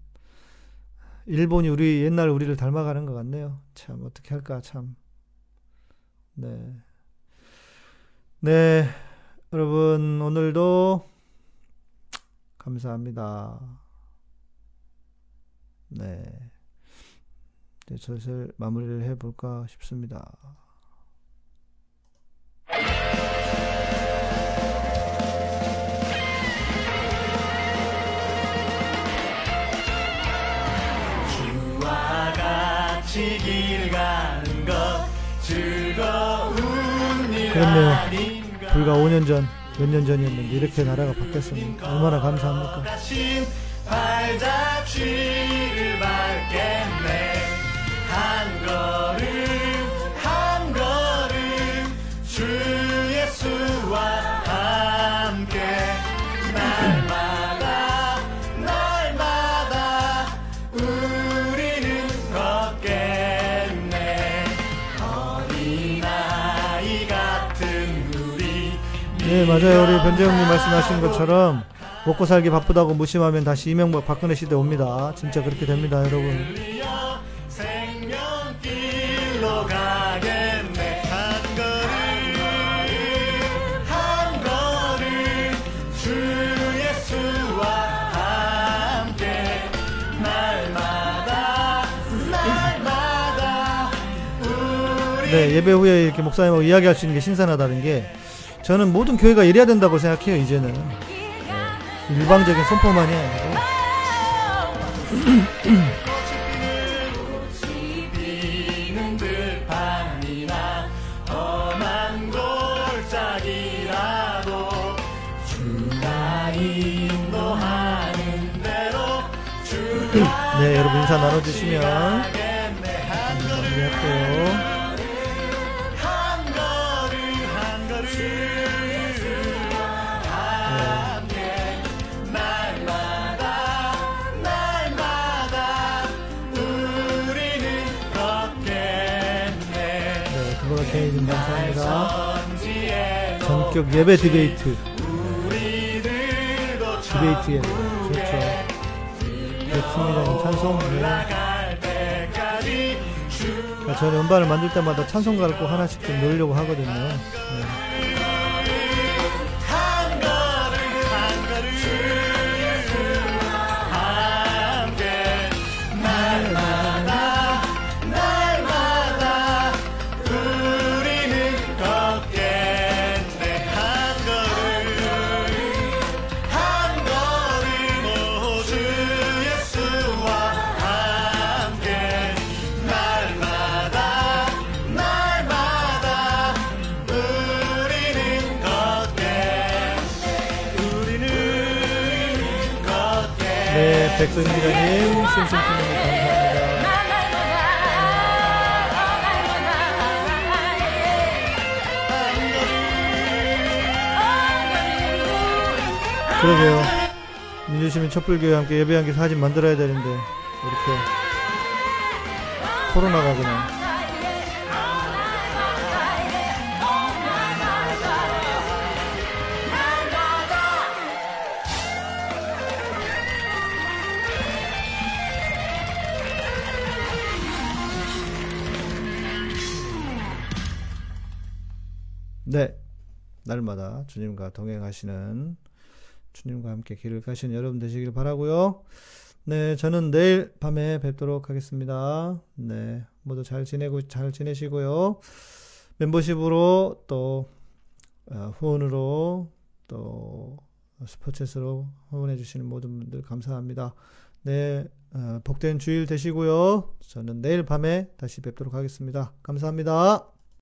일본이 우리, 옛날 우리를 닮아가는 것 같네요. 참, 어떻게 할까, 참. 네. 네. 여러분, 오늘도 감사합니다. 네. 이제 슬슬 마무리를 해볼까 싶습니다. 같이 길 가는 것 즐거운 일 그렇네요. 아닌가 불과 5년 전, 몇 년 전이었는데 이렇게 나라가 바뀌었습니다. 얼마나 감사합니까? 가신 발자취 네, 맞아요. 우리 변재영님 말씀하신 것처럼 먹고 살기 바쁘다고 무심하면 다시 이명박 박근혜 시대 옵니다. 진짜 그렇게 됩니다, 여러분. 네, 예배 후에 이렇게 목사님하고 이야기할 수 있는 게 신선하다는 게 저는 모든 교회가 이래야 된다고 생각해요, 이제는. 네, 일방적인 선포만이 아니고. 네, 여러분 인사 나눠주시면 전격 예배 디베이트. 우리들도 디베이트 예배. 좋죠. 좋습니다. 찬송. 네. 갈 때까지 주 그러니까 저는 음반을 만들 때마다 찬송가를 꼭 하나씩 좀 넣으려고 하거든요. 백선기자님, 심심팀님 감사합니다. 그러게요. 민주시민 촛불교회와 함께 예배한 게 사진 만들어야 되는데, 이렇게. 코로나가 그냥. 주님과 동행하시는 주님과 함께 길을 가시는 여러분 되시길 바라고요. 네, 저는 내일 밤에 뵙도록 하겠습니다. 네, 모두 잘 지내고 잘 지내시고요. 멤버십으로 또 어, 후원으로 또 스포츠로 후원해 주시는 모든 분들 감사합니다. 네, 어, 복된 주일 되시고요. 저는 내일 밤에 다시 뵙도록 하겠습니다. 감사합니다.